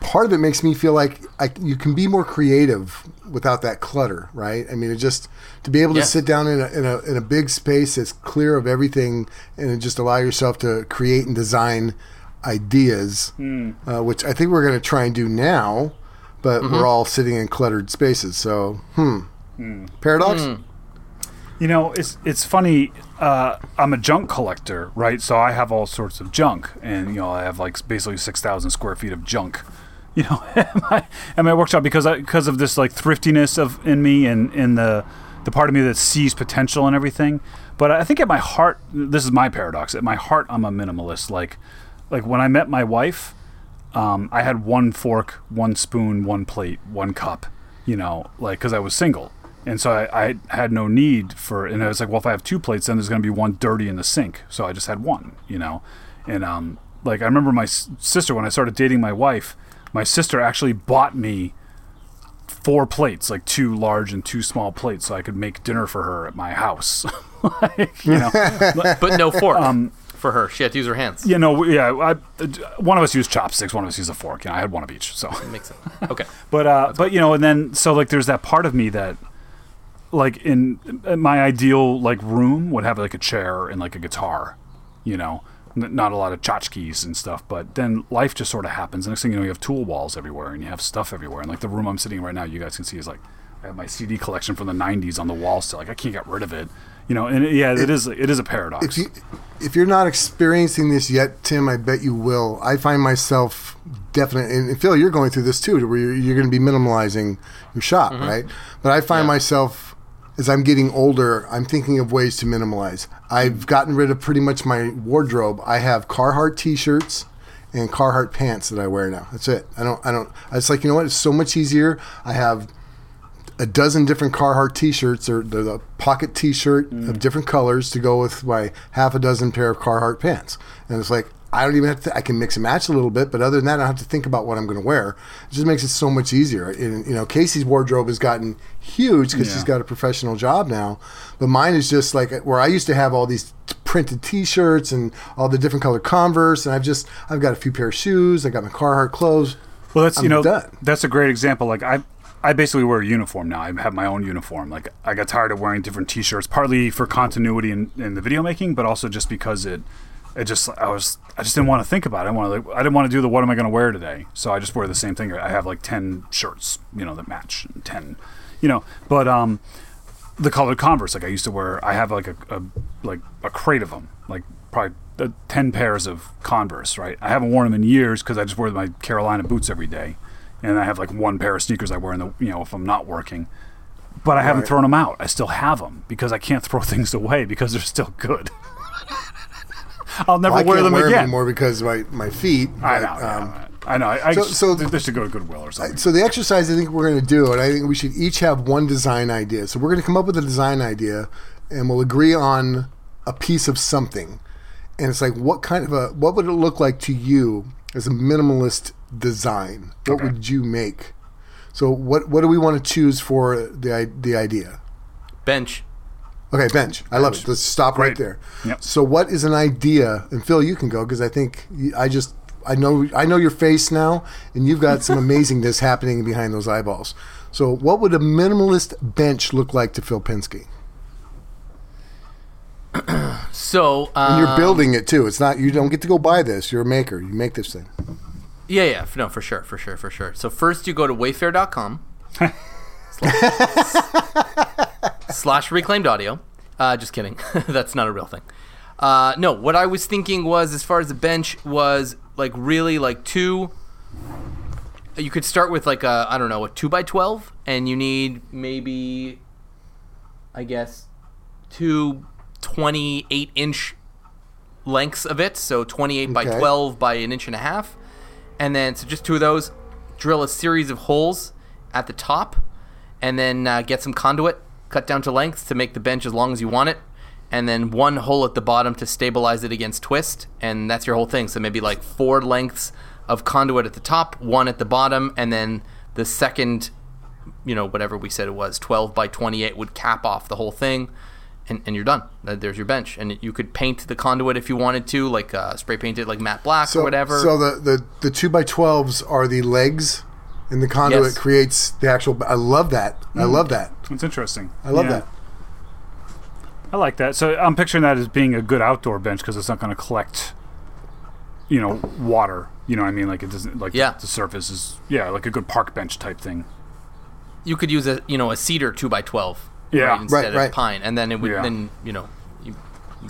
part of it makes me feel like I, you can be more creative without that clutter, right? I mean, it just to be able to sit down in a, in a in a big space that's clear of everything, and just allow yourself to create and design ideas, uh, which I think we're going to try and do now, but we're all sitting in cluttered spaces. So, hmm, paradox. You know, it's it's funny. Uh, I'm a junk collector, right? So I have all sorts of junk, and you know, I have like basically six thousand square feet of junk. You know, at my, at my workshop because I, because of this like thriftiness of in me and in the the part of me that sees potential and everything. But I think at my heart, this is my paradox. At my heart, I'm a minimalist. Like, like when I met my wife, um, I had one fork, one spoon, one plate, one cup. You know, like because I was single, and so I, I had no need for. And I was like, well, if I have two plates, then there's going to be one dirty in the sink. So I just had one, you know. And um, like I remember my s- sister when I started dating my wife, my sister actually bought me four plates, like two large and two small plates, so I could make dinner for her at my house. like, you know, But no fork for her. She had to use her hands. you know, yeah. I, one of us used chopsticks, one of us used a fork. You know, I had one of each. So, Makes sense. Okay. but uh, but you know, and then so like there's that part of me that, like in, in my ideal like room would have like a chair and like a guitar, you know. N- Not a lot of tchotchkes and stuff, but then life just sort of happens. Next thing you know, you have tool walls everywhere and you have stuff everywhere. And like the room I'm sitting in right now, you guys can see is like I have my CD collection from the '90s on the wall still. Like I can't get rid of it, you know. And it, yeah, it is it is a paradox. if you if you're not experiencing this yet, Tim, I bet you will. I find myself definitely, and Phil, you're going through this too, where you're, you're going to be minimalizing your shop, mm-hmm. right? But I find myself as I'm getting older, I'm thinking of ways to minimalize. I've gotten rid of pretty much my wardrobe. I have Carhartt T-shirts and Carhartt pants that I wear now. That's it. I don't. I don't. It's like you know what? It's so much easier. I have a dozen different Carhartt T-shirts or the, the pocket T-shirt of mm. different colors to go with my half a dozen pair of Carhartt pants, and it's like I don't even have to. I can mix and match a little bit, but other than that, I don't have to think about what I'm going to wear. It just makes it so much easier. And you know, Casey's wardrobe has gotten huge because she's got a professional job now, but mine is just like where I used to have all these printed T-shirts and all the different color Converse, and I've just I've got a few pair of shoes. I got my Carhartt clothes. Well, that's you I'm know done. that's a great example. Like I, I basically wear a uniform now. I have my own uniform. Like I got tired of wearing different T-shirts, partly for continuity in, in the video making, but also just because it, it just I was I just didn't want to think about it. I want to like I didn't want to do the what am I going to wear today. So I just wear the same thing. I have like ten shirts, you know, that match. Ten, you know, but um, the colored Converse. Like I used to wear. I have like a, a like a crate of them. Like probably uh, ten pairs of Converse. Right. I haven't worn them in years because I just wear my Carolina boots every day, and I have like one pair of sneakers I wear in the you know if I'm not working. But I haven't thrown them out. I still have them because I can't throw things away because they're still good. I'll never I wear them wear them again. anymore because my my feet. I but, know. yeah, um, I know. I, I so- so, so- they should go to Goodwill or something. So the exercise I think we're going to do, and I think we should each have one design idea. So we're going to come up with a design idea, and we'll agree on a piece of something. And it's like, what kind of a, what would it look like to you as a minimalist design? What Okay. would you make? So what what do we want to choose for the the idea? Bench. Okay, bench. I love it. Let's stop right there. Yep. So, what is an idea? And Phil, you can go because I think I just I know I know your face now, and you've got some amazingness happening behind those eyeballs. So, what would a minimalist bench look like to Phil Pinsky? So And you're um, building it too. It's not you don't get to go buy this. You're a maker. You make this thing. Yeah, yeah, no, for sure, for sure, for sure. So first you go to wayfair.com slash reclaimed audio. Uh, just kidding. That's not a real thing. Uh, no, what I was thinking was, as far as the bench was, like really like two. You could start with like a I don't know a two by twelve, and you need maybe, I guess, two 28 inch lengths of it. So 28 by 12 by an inch and a half. And then, so just two of those, drill a series of holes at the top, and then uh, get some conduit cut down to length to make the bench as long as you want it. And then one hole at the bottom to stabilize it against twist. And that's your whole thing. So maybe like four lengths of conduit at the top, one at the bottom, and then the second you know, whatever we said it was, 12 by 28 would cap off the whole thing, and, and you're done. There's your bench. And you could paint the conduit if you wanted to, like uh, spray paint it like matte black So or whatever. So the the the two by twelves are the legs, and the conduit Yes. creates the actual. I love that. I love that. It's interesting. I love Yeah. that. I like that. So I'm picturing that as being a good outdoor bench because it's not going to collect, you know, water. You know what I mean? Like it doesn't like Yeah. the surface is yeah, like a good park bench type thing. you could use a, you know, a cedar 2 by 12 Yeah. right, instead Right, of right. pine. And then it would, Yeah. then, you know, you,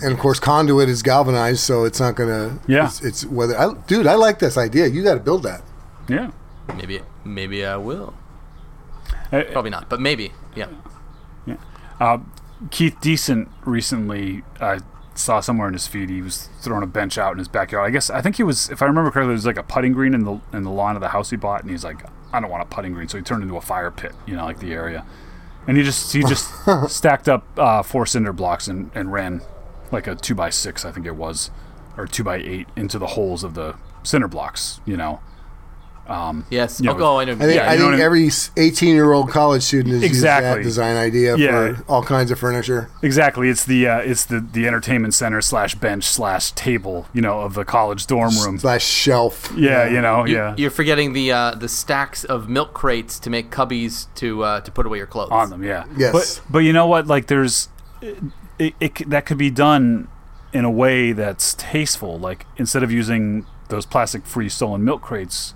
And of course, conduit is galvanized, so it's not gonna. Yeah. It's, it's whether. I, dude, I like this idea. You got to build that. Yeah. maybe, maybe I will. Uh, Probably not, but maybe. Yeah. Yeah. Uh, Keith Decent recently I saw somewhere in his feed he was throwing a bench out in his backyard. I guess I think he was, if I remember correctly, there was like a putting green in the in the lawn of the house he bought, and he's like, I don't want a putting green, so he turned into a fire pit, you know, like the area. And he just he just stacked up uh, four cinder blocks and, and ran like a two by six, I think it was, or two by eight into the holes of the cinder blocks. You know, Yes. You know, oh, I know. I think, Yeah, I think every 18 year old college student has Exactly. used that design idea Yeah. for all kinds of furniture. exactly. It's the uh, it's the the entertainment center slash bench slash table. You know, of the college dorm room. Slash shelf. Yeah, you know, You, yeah, You're forgetting the uh, the stacks of milk crates to make cubbies to uh, to put away your clothes. on them. Yeah. Yes. But but you know what? Like, there's it, it c- that could be done in a way that's tasteful. Like instead of using those plastic free stolen milk crates,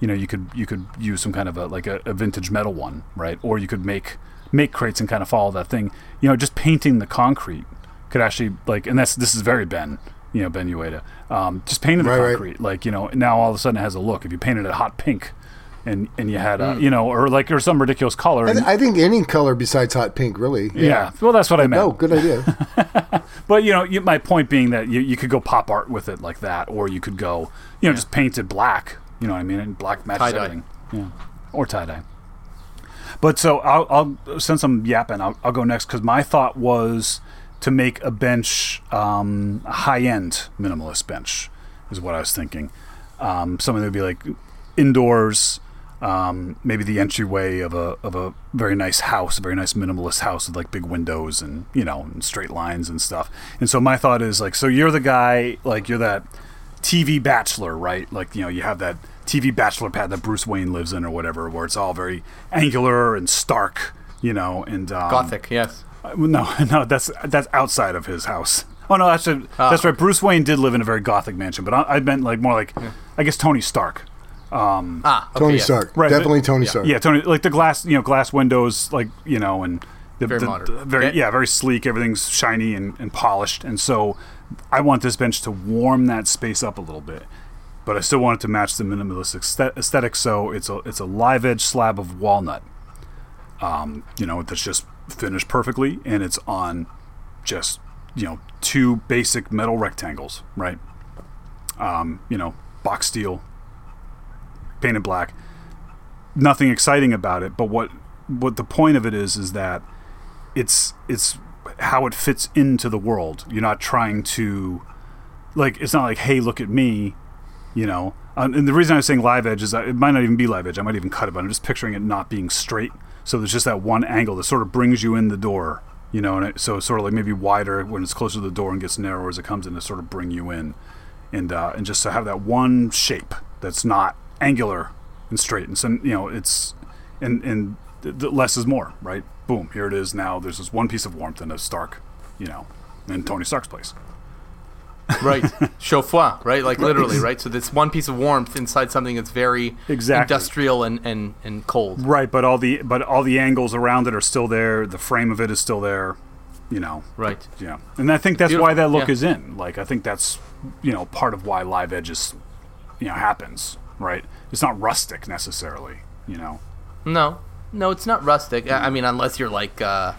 you know, you could you could use some kind of a like a, a vintage metal one, right? Or you could make make crates and kind of follow that thing. You know, just painting the concrete could actually like, and that's this is very Ben. You know, Ben Uyeda. Um, just painting the Right, right. concrete, like you know, now all of a sudden it has a look. If you painted it hot pink, and and you had a, you know, or like or some ridiculous color. I, th- I think any color besides hot pink, really. yeah. Well, that's what I meant. Oh, good idea. But you know, you, my point being that you, you could go pop art with it like that, or you could go, you know, just paint it black. You know what I mean? And black matches Tie-dye. everything. Yeah. Or tie dye. But so I'll, I'll since I'm yapping, I'll, I'll go next because my thought was to make a bench um, a high end minimalist bench is what I was thinking. Um, something that would be like indoors, um, maybe the entryway of a of a very nice house, a very nice minimalist house with like big windows and you know and straight lines and stuff. And so my thought is like, so you're the guy, like you're that TV bachelor, right? Like you know you have that TV bachelor pad that Bruce Wayne lives in or whatever, where it's all very angular and stark, you know, and um, Gothic. Yes. uh, No, no, that's that's outside of his house. Oh no, that's that's right. Bruce Wayne did live in a very gothic mansion, but I, I meant like more like, I guess Tony Stark. Ah. Okay, Tony yes. Stark. Right, Definitely but- Tony Stark. Yeah, Tony, like the glass, you know, glass windows, like you know, and the, Very the- modern. the very Okay. yeah, very sleek. Everything's shiny and, and polished, and so I want this bench to warm that space up a little bit, but I still want it to match the minimalist aesthetic. So it's a it's a live edge slab of walnut, um, you know, that's just finished perfectly, and it's on just you know two basic metal rectangles, right? Um, you know, box steel, painted black. Nothing exciting about it, but what what the point of it is is that it's it's how it fits into the world. You're not trying to like it's not like hey look at me, you know. And the reason I was saying live edge is that it might not even be live edge. I might even cut it, but I'm just picturing it not being straight. So there's just that one angle that sort of brings you in the door, you know. And it, so it's sort of like maybe wider when it's closer to the door and gets narrower as it comes in to sort of bring you in, and uh, and just to have that one shape that's not angular and straight. And so you know it's and and th- th- less is more, right? Boom, here it is. Now there's this one piece of warmth in a Stark, you know, in Tony Stark's place. Right. Chauffois, right? Like literally, right? So this one piece of warmth inside something that's very Exactly. industrial and, and, and cold. Right, but all the but all the angles around it are still there. The frame of it is still there. You know, Right. yeah. And I think that's Beautiful, why that look yeah. is in. Like I think that's you know part of why live edges, you know, happens. Right. It's not rustic necessarily. You know. No. No, it's not rustic. I I mean, unless you're like, uh,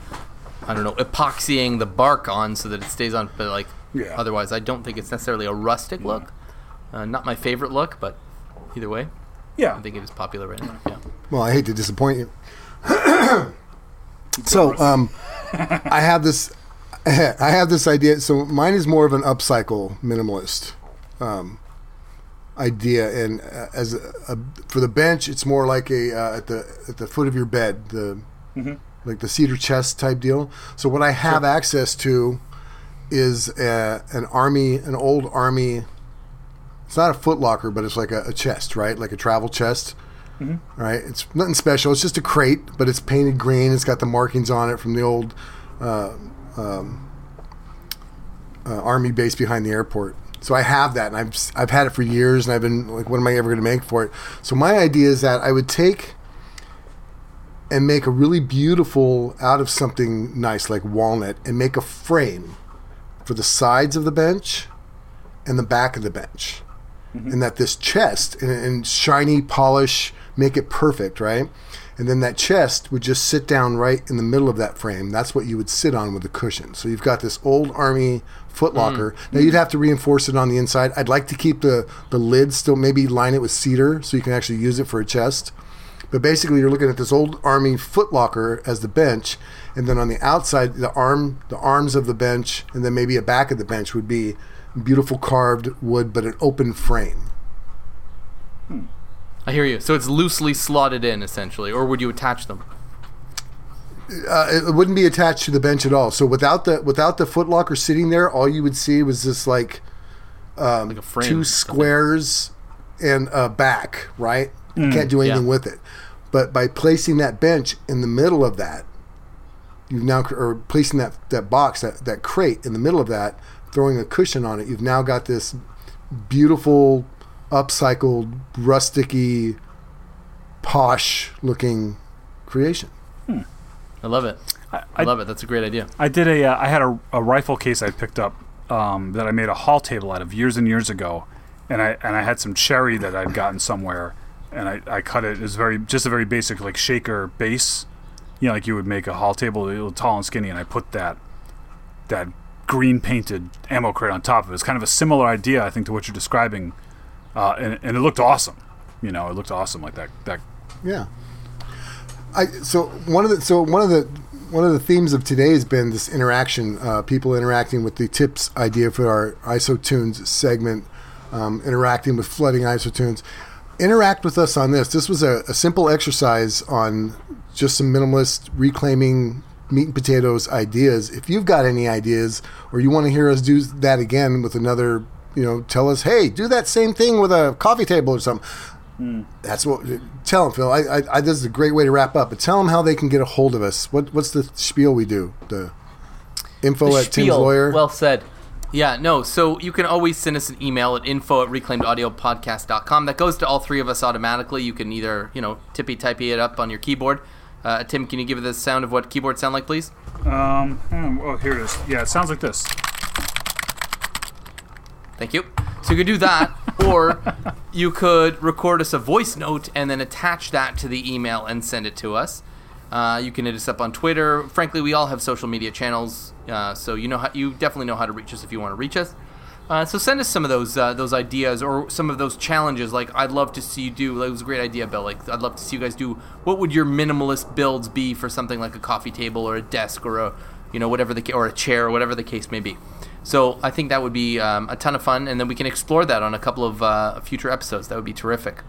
I don't know, epoxying the bark on so that it stays on. But like, Yeah. otherwise, I don't think it's necessarily a rustic look. Uh, not my favorite look, but either way, Yeah. I think it is popular right now. Yeah. Well, I hate to disappoint you. so, um, I have this, I have this idea. So mine is more of an upcycle minimalist um, idea, and uh, as a, a, for the bench, it's more like a uh, at the at the foot of your bed, the like the cedar chest type deal. So what I have access to is uh an army, an old army. It's not a footlocker, but it's like a, a chest, right? Like a travel chest. Right, it's nothing special. It's just a crate, but it's painted green. It's got the markings on it from the old uh, um, uh, army base behind the airport. So I have that, and I've I've had it for years, and I've been like, what am I ever going to make for it? So my idea is that I would take and make a really beautiful out of something nice like walnut, and make a frame for the sides of the bench and the back of the bench mm-hmm. and that this chest and, and shiny polish make it perfect, right? And then that chest would just sit down right in the middle of that frame. That's what you would sit on with the cushion. So you've got this old army footlocker. Mm. Now you'd have to reinforce it on the inside. I'd like to keep the the lid still, maybe line it with cedar so you can actually use it for a chest. But basically, you're looking at this old army footlocker as the bench, and then on the outside, the arm, the arms of the bench, and then maybe a back of the bench would be beautiful carved wood, but an open frame. I hear you. So it's loosely slotted in, essentially, or would you attach them? Uh, it wouldn't be attached to the bench at all. So without the without the footlocker sitting there, all you would see was this like like a frame. two squares and a back, right? You can't do anything Yeah. with it. But by placing that bench in the middle of that, you've now or placing that that box that that crate in the middle of that, throwing a cushion on it, you've now got this beautiful, upcycled, rusticy, posh looking creation. I love it. I, I- love it. That's a great idea. I did a. Uh, I had a, a rifle case I picked up um, that I made a hall table out of years and years ago, and I and I had some cherry that I'd gotten somewhere, and I, I cut it. It was very just a very basic like shaker base, you know, like you would make a hall table, a little tall and skinny, and I put that that green painted ammo crate on top of it. It's kind of a similar idea, I think, to what you're describing, uh, and and it looked awesome. You know, it looked awesome like that that Yeah. I so one of the so one of the one of the themes of today has been this interaction, uh, people interacting with the tips idea for our ISOtunes segment, um, interacting with flooding ISOtunes. Interact with us on this. This was a, a simple exercise on just some minimalist reclaiming meat and potatoes ideas. If you've got any ideas or you want to hear us do that again with another, you know, tell us, hey, do that same thing with a coffee table or something. That's what. Tell them, Phil. I, I, I, this is a great way to wrap up. But tell them how they can get a hold of us. What, what's the spiel we do? The info The at Tim's lawyer. Well said. Yeah, no. So you can always send us an email at info at reclaimedaudiopodcast.com. That goes to all three of us automatically. You can either, you know, tippy typey it up on your keyboard. Uh, Tim, can you give it the sound of what keyboards sound like, please? um oh here it is yeah it sounds like this Thank you. So you could do that, or you could record us a voice note and then attach that to the email and send it to us. Uh, you can hit us up on Twitter. Frankly, we all have social media channels, uh, so you know how, you definitely know how to reach us if you want to reach us. Uh, so send us some of those uh, those ideas or some of those challenges. Like I'd love to see you do. That was a great idea, Bill. Like I'd love to see you guys do. What would your minimalist builds be for something like a coffee table or a desk or a you know whatever the or a chair or whatever the case may be. So I think that would be um, a ton of fun, and then we can explore that on a couple of uh, future episodes. That would be terrific.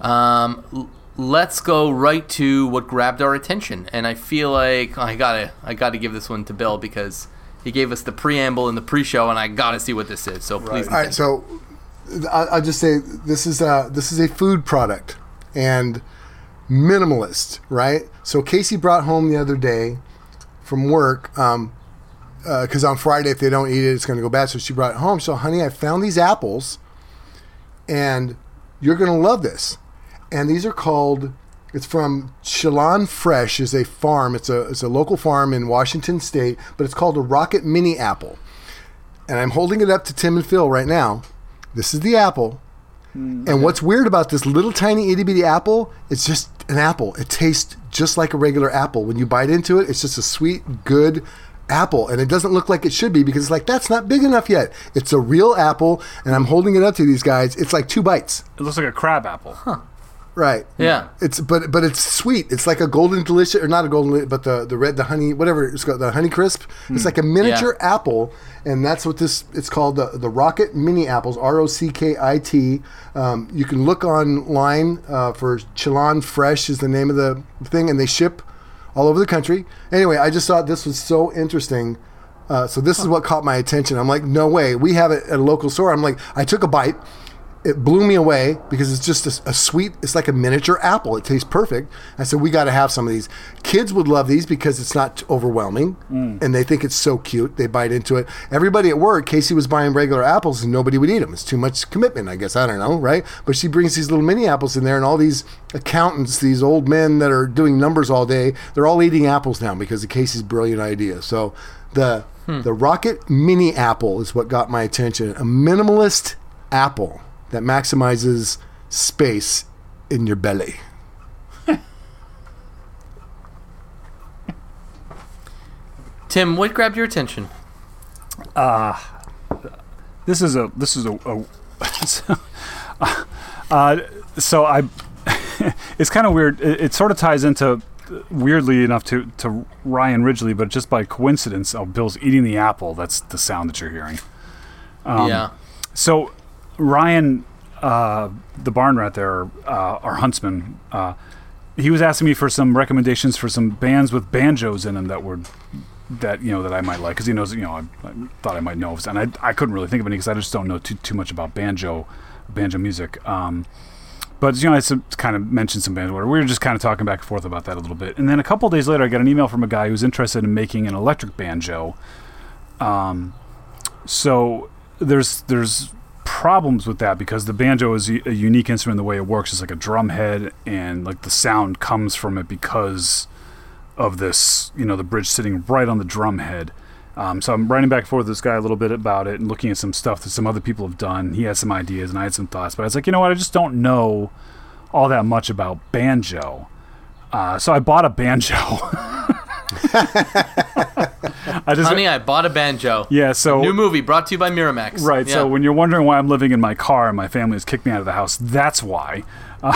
Um, l- let's go right to what grabbed our attention, and I feel like I gotta I gotta give this one to Bill because he gave us the preamble and the pre-show, and I gotta see what this is. So please, All right, so I- I'll just say this is a, this is a food product and minimalist, right? So Casey brought home the other day from work Uh, because on Friday if they don't eat it, it's going to go bad. So she brought it home. So honey, I found these apples, and you're going to love this. And these are called. It's from Chelan Fresh, is a farm. It's a it's a local farm in Washington State, but it's called a Rockit Mini Apple and I'm holding it up to Tim and Phil right now. This is the apple. Hmm. And what's weird about this little tiny itty bitty apple, it's just an apple. It tastes just like a regular apple. When you bite into it, it's just a sweet, good apple. And it doesn't look like it should be because it's like, that's not big enough yet. It's a real apple, and I'm holding it up to these guys. It's like two bites. it looks like a crab apple huh Right. Yeah. It's but but it's sweet. It's like a golden delicious or not a golden, but the the red the honey whatever it's called the honey crisp. It's like a miniature apple, and that's what this it's called the the Rockit Mini Apples R O C K I T. Um, you can look online uh, for Chelan Fresh is the name of the thing, and they ship all over the country. Anyway, I just thought this was so interesting. Uh, so this is what caught my attention. I'm like, no way. We have it at a local store. I'm like, I took a bite it blew me away because it's just a, a sweet it's like a miniature apple. It tastes perfect. I said we got to have some of these. Kids would love these because it's not overwhelming mm. and they think it's so cute. They bite into it. Everybody at work casey was buying regular apples and nobody would eat them it's too much commitment i guess. I don't know right? But she brings these little mini apples in there and all these accountants these old men that are doing numbers all day they're all eating apples now because of casey's brilliant idea. So the hmm. the Rockit mini apple is what got my attention. A minimalist apple that maximizes space in your belly. Tim, what grabbed your attention? this is a this is a, a uh, so I it's kind of weird. It, it sort of ties into weirdly enough to to Ryan Ridgely, but just by coincidence, oh, Bill's eating the apple. That's the sound that you're hearing. Um, yeah. So Ryan, uh, the barn rat there, uh, our huntsman, uh, he was asking me for some recommendations for some bands with banjos in them that were that you know that I might like because he knows you know I, I thought I might know and I, I couldn't really think of any because I just don't know too too much about banjo banjo music. Um, but you know, I some, kind of mentioned some. Whatever. We were just kind of talking back and forth about that a little bit, and then a couple days later, I got an email from a guy who's interested in making an electric banjo. Um, so there's there's problems with that because the banjo is a unique instrument. in The way it works is like a drum head, and like the sound comes from it because of this, you know, the bridge sitting right on the drum head. Um, so I'm writing back and forth with this guy a little bit about it and looking at some stuff that some other people have done. He had some ideas and I had some thoughts, but I was like, you know what? I just don't know all that much about banjo. Uh, so I bought a banjo. I just, Honey, I bought a banjo. Yeah, so new movie brought to you by Miramax. Right. Yeah. So when you're wondering why I'm living in my car and my family has kicked me out of the house, that's why. Uh,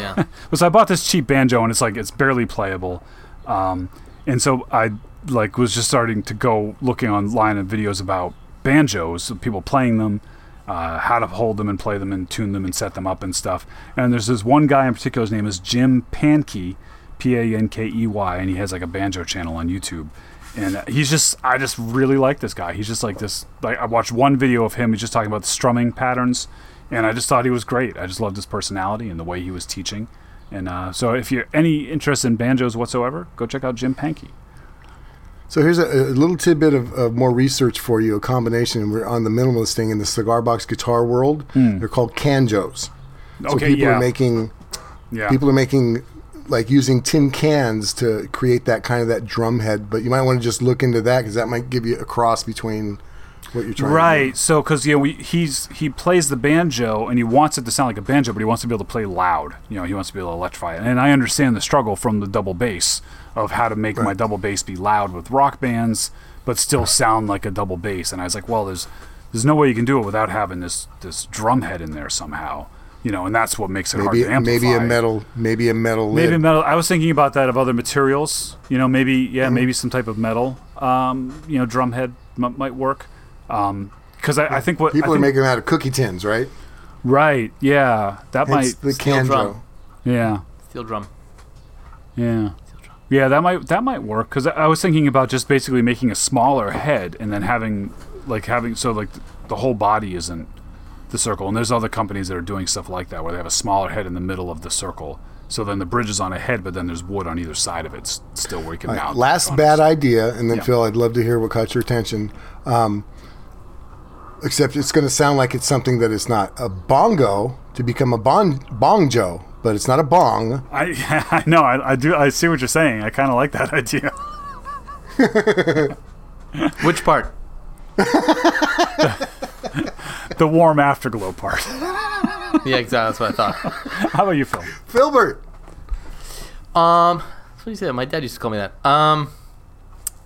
yeah. So I bought this cheap banjo and it's like it's barely playable. Um, and so I like was just starting to go looking online at videos about banjos, people playing them, uh, how to hold them and play them and tune them and set them up and stuff. And there's this one guy in particular. His name is Jim Pankey, P A N K E Y, and he has like a banjo channel on YouTube. And he's just, I just really like this guy. He's just like this. Like I watched one video of him. He's just talking about the strumming patterns, and I just thought he was great. I just loved his personality and the way he was teaching. And uh, so, if you're any interest in banjos whatsoever, go check out Jim Pankey. So here's a, a little tidbit of, of, more research for you. A combination. We're on the minimalist thing in the cigar box guitar world. Mm. They're called canjos. So okay, people yeah. are making. Yeah. People are making like using tin cans to create that kind of that drum head. But you might want to just look into that because that might give you a cross between what you're trying. Right. So because you know we, he's he plays the banjo and he wants it to sound like a banjo, but he wants to be able to play loud. You know, he wants to be able to electrify it. And I understand the struggle from the double bass of how to make right. my double bass be loud with rock bands, but still sound like a double bass. And I was like, well, there's there's no way you can do it without having this this drum head in there somehow. You know, and that's what makes it maybe, hard to amplify. Maybe a metal, maybe a metal. lid. Maybe metal. I was thinking about that of other materials. You know, maybe yeah, mm-hmm. maybe some type of metal. Um, you know, drum head m- might work. Um, because I, I, think what people think, are making them out of cookie tins, right? Right. Yeah, that Hence might the steel drum. Yeah. Steel drum. Yeah. Yeah, that might that might work because I was thinking about just basically making a smaller head and then having like having so like the whole body isn't the circle. And there's other companies that are doing stuff like that where they have a smaller head in the middle of the circle. So then the bridge is on a head, but then there's wood on either side of it, it's still where you can right, mount. Last bad idea, and then yeah. Phil, I'd love to hear what caught your attention. Um, except it's going to sound like it's something that is not a bongo to become a bon bongjo but it's not a bong. I I know I, I do I see what you're saying. I kind of like that idea. Which part? The warm afterglow part. yeah, exactly. That's what I thought. How about you, Phil? Filbert. Um, what do you say? My dad used to call me that. Um,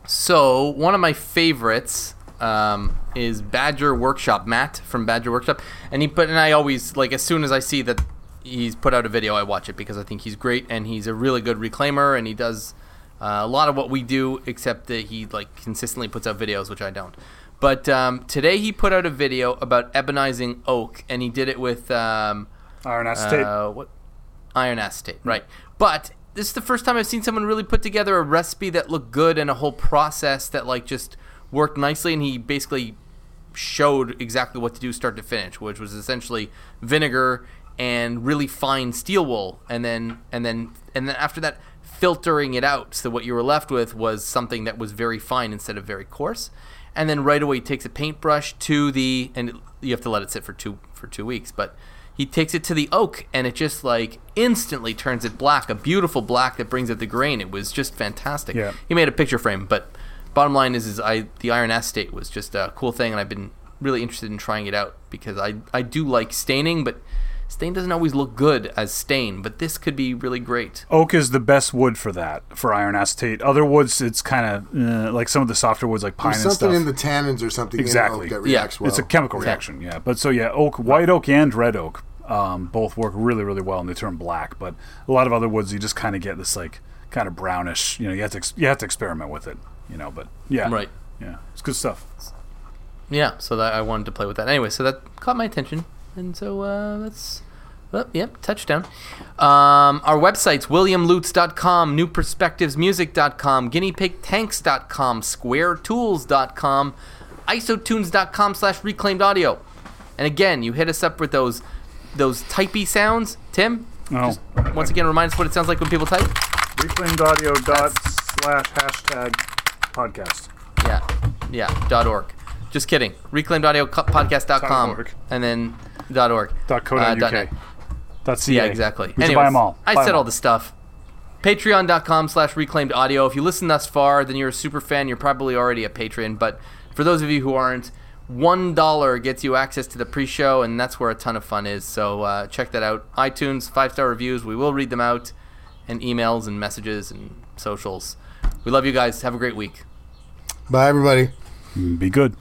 so one of my favorites um, is Badger Workshop, Matt from Badger Workshop, and he put and I always like as soon as I see that he's put out a video, I watch it because I think he's great and he's a really good reclaimer and he does uh, a lot of what we do, except that he like consistently puts out videos, which I don't. But um, today he put out a video about ebonizing oak, and he did it with um, iron acetate. Uh, what? Iron acetate, right? But this is the first time I've seen someone really put together a recipe that looked good and a whole process that like just worked nicely. And he basically showed exactly what to do start to finish, which was essentially vinegar and really fine steel wool, and then and then and then after that, filtering it out. So what you were left with was something that was very fine instead of very coarse. And then right away, he takes a paintbrush to the and you have to let it sit for two for two weeks, but he takes it to the oak and it just like instantly turns it black a beautiful black that brings out the grain it was just fantastic yeah. he made a picture frame but bottom line is is i the iron acetate was just a cool thing and i've been really interested in trying it out because i i do like staining but Stain doesn't always look good as stain, but this could be really great. Oak is the best wood for that, for iron acetate. Other woods, it's kind of uh, like some of the softer woods, like pine There's and something stuff. in the tannins or something exactly. that reacts yeah. well. It's a chemical reaction, yeah. But so yeah, oak, white oak, and red oak. um, both work really really well and they turn black. But a lot of other woods you just kind of get this like kind of brownish. You know, you have to ex- you have to experiment with it. You know, but yeah, Right. Yeah, it's good stuff. Yeah, so that I wanted to play with that. Anyway, so that caught my attention, and so uh, that's. Oh, yep, touchdown. Um, our websites, williamlutz.com, newperspectivesmusic.com, guineapigtanks.com, squaretools.com, isotunes.com slash reclaimed audio. And again, you hit us up with those those typey sounds. Tim, Oh, once again, remind us what it sounds like when people type. reclaimed audio dot slash hashtag podcast. Yeah, yeah, dot .org. Just kidding. Reclaimedaudiopodcast.com. Dot org. And then dot .org. Dot co. Uh, dot net. Dot ca. Yeah, exactly. We should Anyways, buy them all. I said said 'em all the stuff. Patreon.com slash reclaimed audio. If you listen thus far, then you're a super fan. You're probably already a patron. But for those of you who aren't, $1 gets you access to the pre show, and that's where a ton of fun is. So uh, check that out. iTunes, five star reviews. We will read them out, and emails and messages and socials. We love you guys. Have a great week. Bye, everybody. Be good.